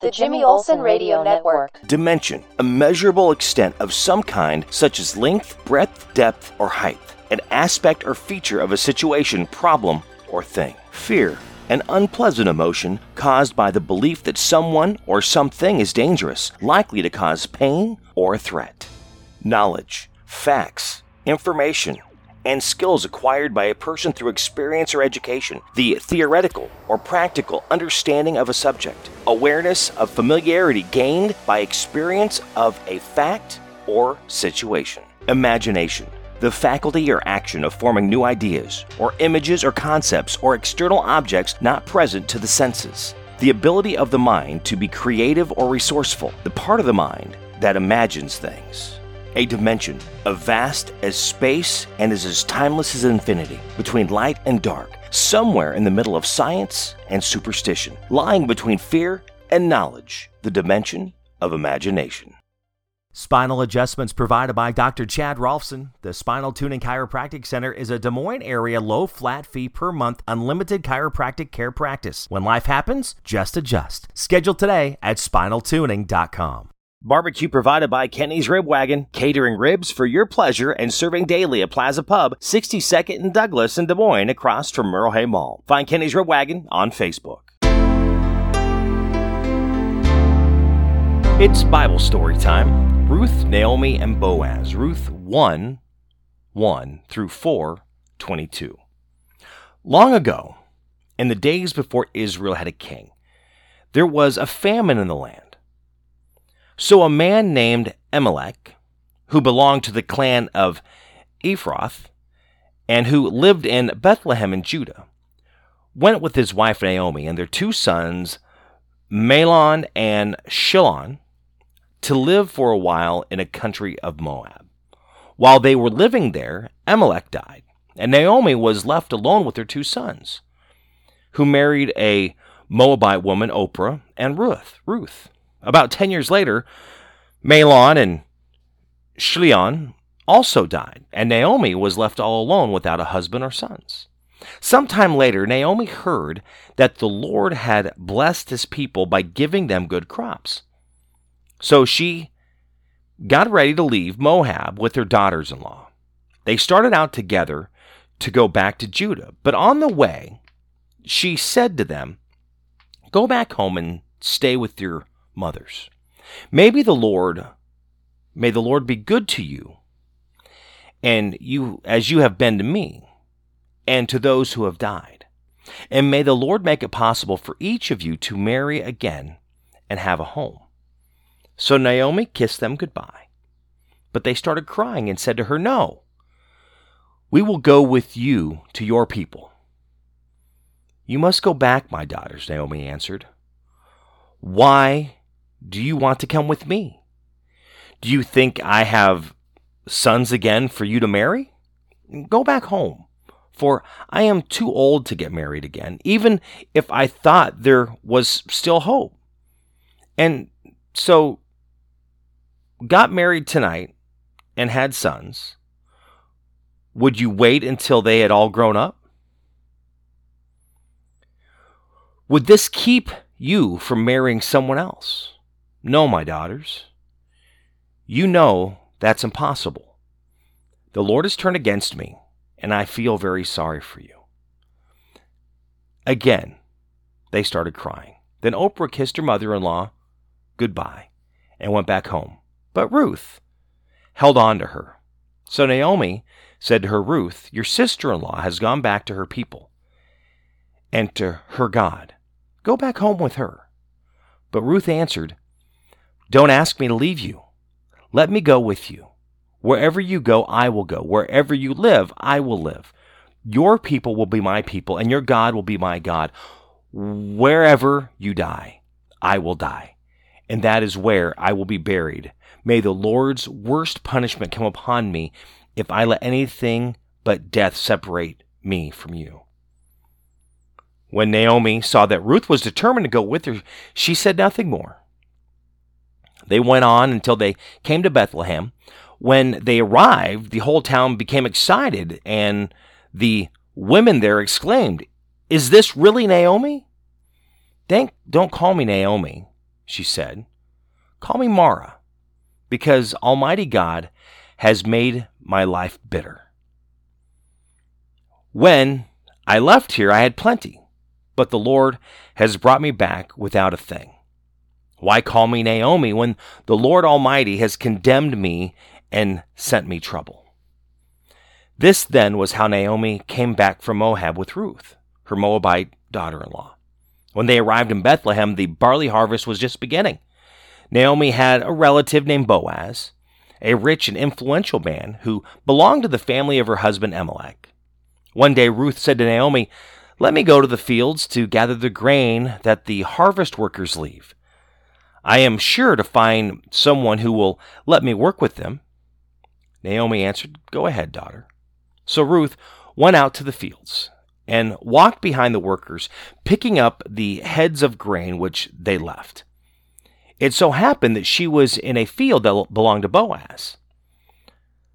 The Jimmy Olsen Radio Network. Dimension, a measurable extent of some kind, such as length, breadth, depth, or height. An aspect or feature of a situation, problem, or thing. Fear, an unpleasant emotion caused by the belief that someone or something is dangerous, likely to cause pain or threat. Knowledge, facts, information, and skills acquired by a person through experience or education, the theoretical or practical understanding of a subject, awareness of familiarity gained by experience of a fact or situation, imagination, the faculty or action of forming new ideas, or images or concepts or external objects not present to the senses, the ability of the mind to be creative or resourceful, the part of the mind that imagines things a dimension as vast as space and is as timeless as infinity, between light and dark, somewhere in the middle of science and superstition, lying between fear and knowledge, the dimension of imagination. Spinal adjustments provided by Dr. Chad Rolfson. The Spinal Tuning Chiropractic Center is a Des Moines area low flat fee per month unlimited chiropractic care practice. When life happens, just adjust. Schedule today at spinaltuning.com. Barbecue provided by Kenny's Rib Wagon, catering ribs for your pleasure and serving daily at Plaza Pub, 62nd and Douglas in Des Moines, across from Merle Hay Mall. Find Kenny's Rib Wagon on Facebook. It's Bible story time. Ruth, Naomi, and Boaz. Ruth 1 1 through 4 22. Long ago, in the days before Israel had a king, there was a famine in the land. So a man named Elimelech, who belonged to the clan of Ephrath, and who lived in Bethlehem in Judah, went with his wife Naomi and their two sons, Mahlon and Chilion, to live for a while in a country of Moab. While they were living there, Elimelech died, and Naomi was left alone with her two sons, who married a Moabite woman, Orpah, and Ruth. Ruth. About 10 years later, Mahlon and Chilion also died, and Naomi was left all alone without a husband or sons. Sometime later, Naomi heard that the Lord had blessed his people by giving them good crops. So she got ready to leave Moab with her daughters in law. They started out together to go back to Judah, but on the way, she said to them, Go back home and stay with your mothers. Maybe the Lord, may the Lord be good to you, and you as you have been to me, and to those who have died. And may the Lord make it possible for each of you to marry again and have a home. So Naomi kissed them goodbye. But they started crying and said to her, No, we will go with you to your people. You must go back, my daughters, Naomi answered. Why do you want to come with me? Do you think I have sons again for you to marry? Go back home, for I am too old to get married again, even if I thought there was still hope. And so, got married tonight and had sons. Would you wait until they had all grown up? Would this keep you from marrying someone else? No, my daughters. You know that's impossible. The Lord has turned against me, and I feel very sorry for you. Again, they started crying. Then Orpah kissed her mother in law goodbye and went back home. But Ruth held on to her. So Naomi said to her, Ruth, your sister in law has gone back to her people and to her God. Go back home with her. But Ruth answered, don't ask me to leave you. Let me go with you. Wherever you go, I will go. Wherever you live, I will live. Your people will be my people, and your God will be my God. Wherever you die, I will die, and that is where I will be buried. May the Lord's worst punishment come upon me if I let anything but death separate me from you. When Naomi saw that Ruth was determined to go with her, she said nothing more. They went on until they came to Bethlehem. When they arrived, the whole town became excited, and the women there exclaimed, Is this really Naomi? Don't, don't call me Naomi, she said. Call me Mara, because Almighty God has made my life bitter. When I left here, I had plenty, but the Lord has brought me back without a thing. Why call me Naomi when the Lord Almighty has condemned me and sent me trouble? This then was how Naomi came back from Moab with Ruth, her Moabite daughter in law. When they arrived in Bethlehem, the barley harvest was just beginning. Naomi had a relative named Boaz, a rich and influential man who belonged to the family of her husband Elimelech. One day Ruth said to Naomi, Let me go to the fields to gather the grain that the harvest workers leave. I am sure to find someone who will let me work with them. Naomi answered, Go ahead, daughter. So Ruth went out to the fields and walked behind the workers, picking up the heads of grain which they left. It so happened that she was in a field that belonged to Boaz.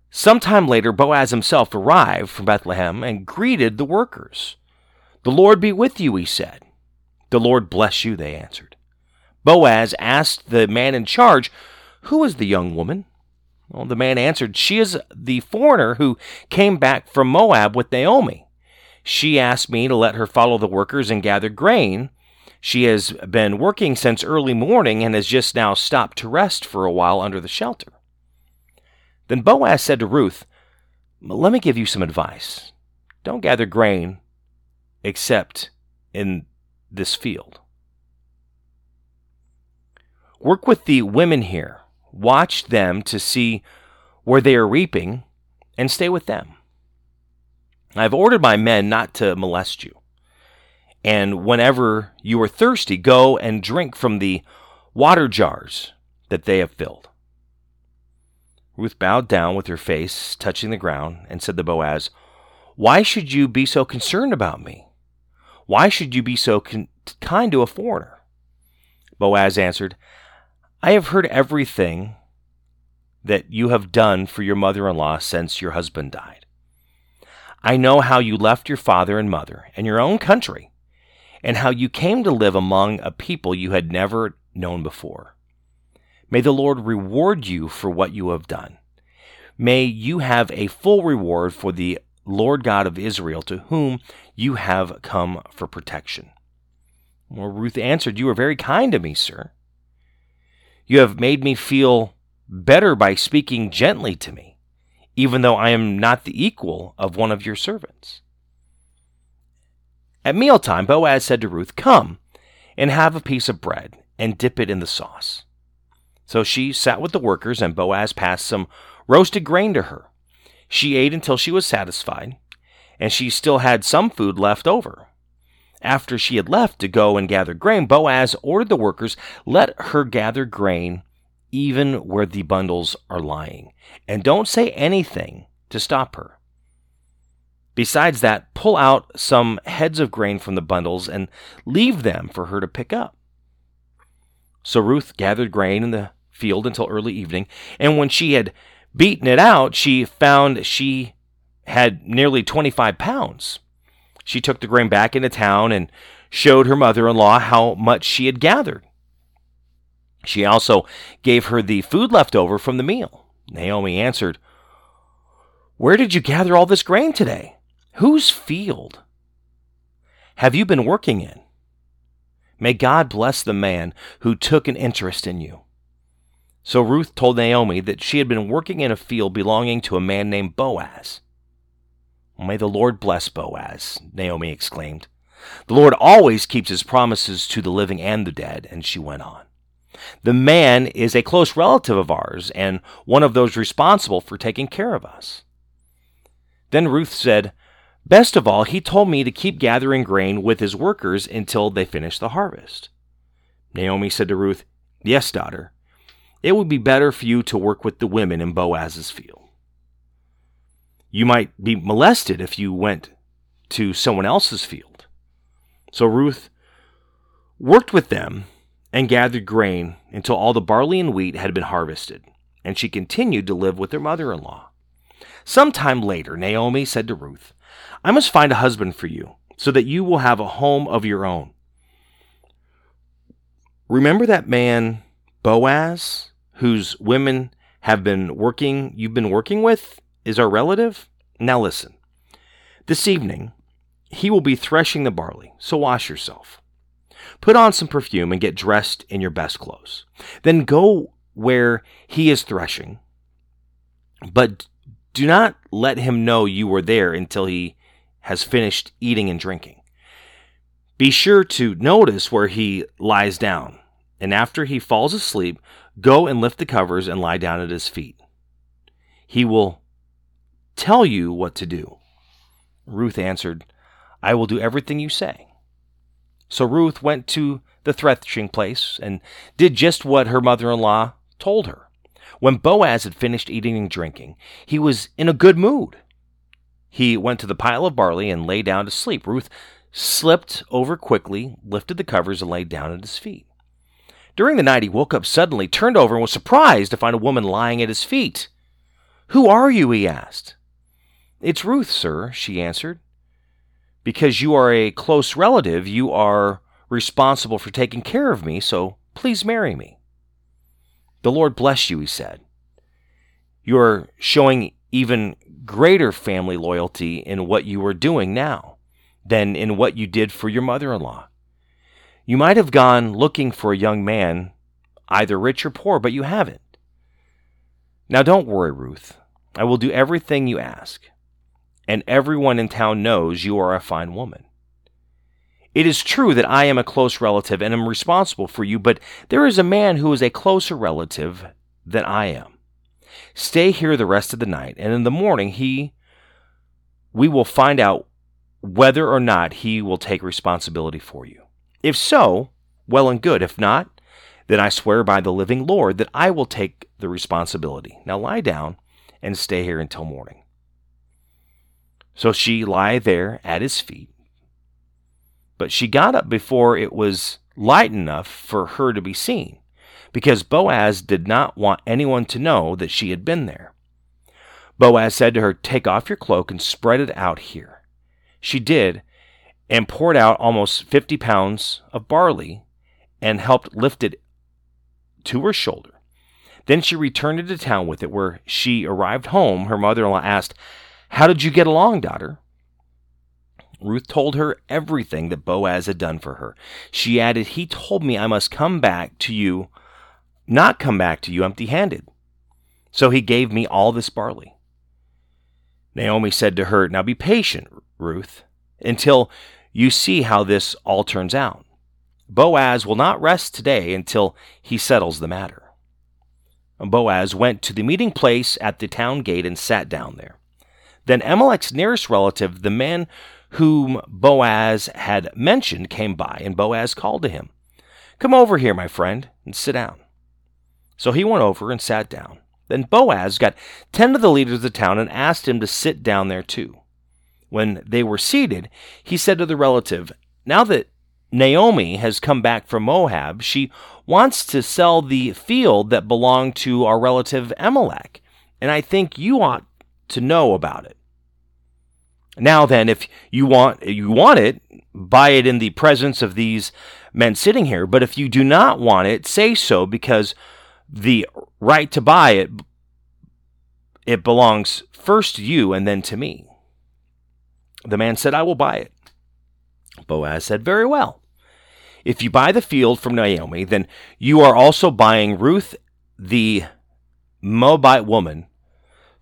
Some time later, Boaz himself arrived from Bethlehem and greeted the workers. The Lord be with you, he said. The Lord bless you, they answered. Boaz asked the man in charge, Who is the young woman? Well, the man answered, She is the foreigner who came back from Moab with Naomi. She asked me to let her follow the workers and gather grain. She has been working since early morning and has just now stopped to rest for a while under the shelter. Then Boaz said to Ruth, Let me give you some advice. Don't gather grain except in this field. Work with the women here. Watch them to see where they are reaping and stay with them. I've ordered my men not to molest you. And whenever you are thirsty, go and drink from the water jars that they have filled. Ruth bowed down with her face touching the ground and said to Boaz, Why should you be so concerned about me? Why should you be so con- kind to a foreigner? Boaz answered, I have heard everything that you have done for your mother in law since your husband died. I know how you left your father and mother and your own country, and how you came to live among a people you had never known before. May the Lord reward you for what you have done. May you have a full reward for the Lord God of Israel, to whom you have come for protection. Well, Ruth answered, You are very kind to me, sir. You have made me feel better by speaking gently to me even though I am not the equal of one of your servants. At mealtime, Boaz said to Ruth, Come and have a piece of bread and dip it in the sauce. So she sat with the workers, and Boaz passed some roasted grain to her. She ate until she was satisfied, and she still had some food left over. After she had left to go and gather grain, Boaz ordered the workers, Let her gather grain even where the bundles are lying. And don't say anything to stop her. Besides that, pull out some heads of grain from the bundles and leave them for her to pick up. So Ruth gathered grain in the field until early evening, and when she had beaten it out, she found she had nearly 25 pounds. She took the grain back into town and showed her mother in law how much she had gathered. She also gave her the food left over from the meal. Naomi answered, Where did you gather all this grain today? Whose field have you been working in? May God bless the man who took an interest in you. So Ruth told Naomi that she had been working in a field belonging to a man named Boaz. May the Lord bless Boaz, Naomi exclaimed. The Lord always keeps his promises to the living and the dead. And she went on. The man is a close relative of ours and one of those responsible for taking care of us. Then Ruth said, Best of all, he told me to keep gathering grain with his workers until they finish the harvest. Naomi said to Ruth, Yes, daughter, it would be better for you to work with the women in Boaz's field. You might be molested if you went to someone else's field. So Ruth worked with them and gathered grain until all the barley and wheat had been harvested, and she continued to live with her mother in law. Some time later, Naomi said to Ruth, I must find a husband for you, so that you will have a home of your own. remember that man, Boaz, whose women have been working, you've been working with, is our relative? Now listen. This evening, he will be threshing the barley, so wash yourself. Put on some perfume and get dressed in your best clothes. Then go where he is threshing, but do not let him know you were there until he has finished eating and drinking. Be sure to notice where he lies down, and after he falls asleep, go and lift the covers and lie down at his feet. He will tell you what to do. Ruth answered, I will do everything you say. So Ruth went to the threshing place and did just what her mother in law told her. When Boaz had finished eating and drinking, he was in a good mood. He went to the pile of barley and lay down to sleep. Ruth slipped over quickly, lifted the covers, and lay down at his feet. During the night, he woke up suddenly, turned over, and was surprised to find a woman lying at his feet. Who are you? he asked. It's Ruth, sir, she answered. Because you are a close relative, you are responsible for taking care of me, so please marry me. The Lord bless you, he said. You are showing even greater family loyalty in what you are doing now than in what you did for your mother in law. You might have gone looking for a young man, either rich or poor, but you haven't. Now don't worry, Ruth. I will do everything you ask, and everyone in town knows you are a fine woman. It is true that I am a close relative and am responsible for you, but there is a man who is a closer relative than I am. Stay here the rest of the night, and in the morning he we will find out whether or not he will take responsibility for you. If so, well and good. If not, then I swear by the living Lord that I will take the responsibility. Now lie down and stay here until morning. So she lay there at his feet. But she got up before it was light enough for her to be seen, because Boaz did not want anyone to know that she had been there. Boaz said to her, Take off your cloak and spread it out here. She did, and poured out almost fifty pounds of barley and helped lift it to her shoulder. Then she returned into town with it. Where she arrived home, her mother in law asked, How did you get along, daughter? Ruth told her everything that Boaz had done for her. She added, He told me I must come back to you, not come back to you empty handed. So he gave me all this barley. Naomi said to her, Now be patient, Ruth, until you see how this all turns out. Boaz will not rest today until he settles the matter. Boaz went to the meeting place at the town gate and sat down there. Then Elimelech's nearest relative, the man whom Boaz had mentioned, came by, and Boaz called to him, Come over here, my friend, and sit down. So he went over and sat down. Then Boaz got ten of the leaders of the town and asked him to sit down there too. When they were seated, he said to the relative, Now that Naomi has come back from Moab, she wants to sell the field that belonged to our relative Elimelech, and I think you ought to know about it. Now then, if you want you want it, buy it in the presence of these men sitting here. But if you do not want it, say so, because the right to buy it it belongs first to you and then to me. The man said, I will buy it. Boaz said, Very well. If you buy the field from Naomi, then you are also buying Ruth, the Moabite woman,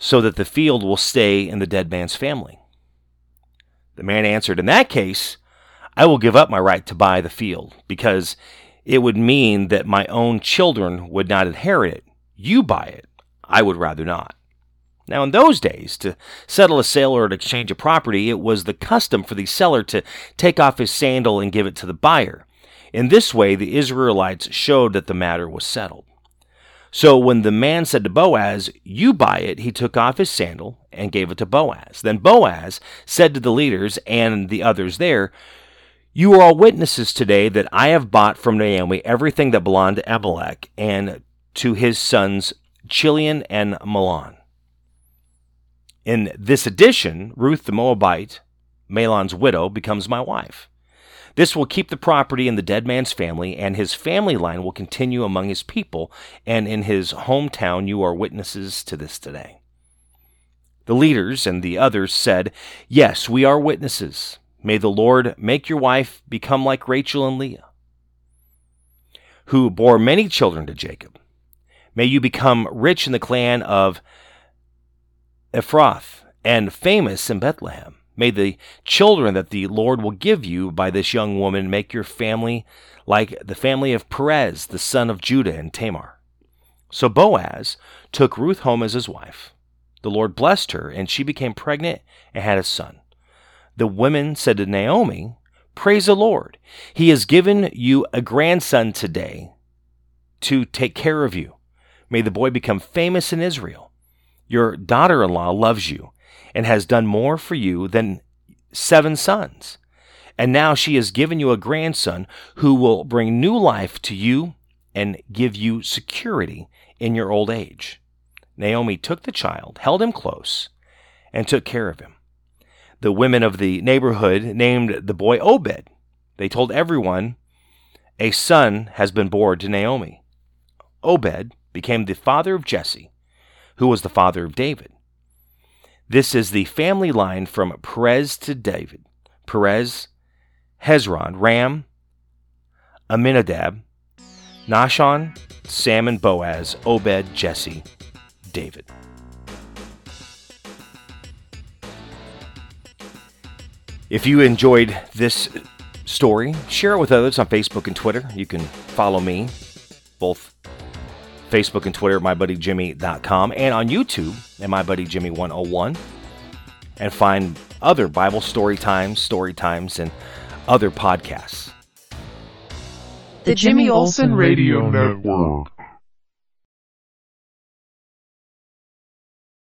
so that the field will stay in the dead man's family. The man answered, In that case, I will give up my right to buy the field, because it would mean that my own children would not inherit it. You buy it. I would rather not. Now, in those days, to settle a sale or an exchange of property, it was the custom for the seller to take off his sandal and give it to the buyer. In this way, the Israelites showed that the matter was settled. So when the man said to Boaz, You buy it, he took off his sandal and gave it to Boaz. Then Boaz said to the leaders and the others there, You are all witnesses today that I have bought from Naomi everything that belonged to Elimelech and to his sons Chilion and Mahlon. In this edition, Ruth the Moabite, Mahlon's widow, becomes my wife. This will keep the property in the dead man's family, and his family line will continue among his people, and in his hometown you are witnesses to this today. The leaders and the others said, Yes, we are witnesses. May the Lord make your wife become like Rachel and Leah, who bore many children to Jacob. May you become rich in the clan of Ephrath and famous in Bethlehem. May the children that the Lord will give you by this young woman make your family like the family of Perez, the son of Judah and Tamar. So Boaz took Ruth home as his wife. The Lord blessed her, and she became pregnant and had a son. The women said to Naomi, Praise the Lord. He has given you a grandson today to take care of you. May the boy become famous in Israel. Your daughter in law loves you and has done more for you than seven sons. And now she has given you a grandson who will bring new life to you and give you security in your old age. Naomi took the child, held him close, and took care of him. The women of the neighborhood named the boy Obed. They told everyone, A son has been born to Naomi. Obed became the father of Jesse, who was the father of David. This is the family line from Perez to David. Perez, Hezron, Ram, Amminadab, Nahshon, Salmon Boaz, Obed, Jesse, David. If you enjoyed this story, share it with others on Facebook and Twitter. You can follow me, both Facebook and Twitter at mybuddyjimmy.com and on YouTube at mybuddyjimmy101 and find other Bible story times, story times, and other podcasts. The Jimmy Olsen Radio Network.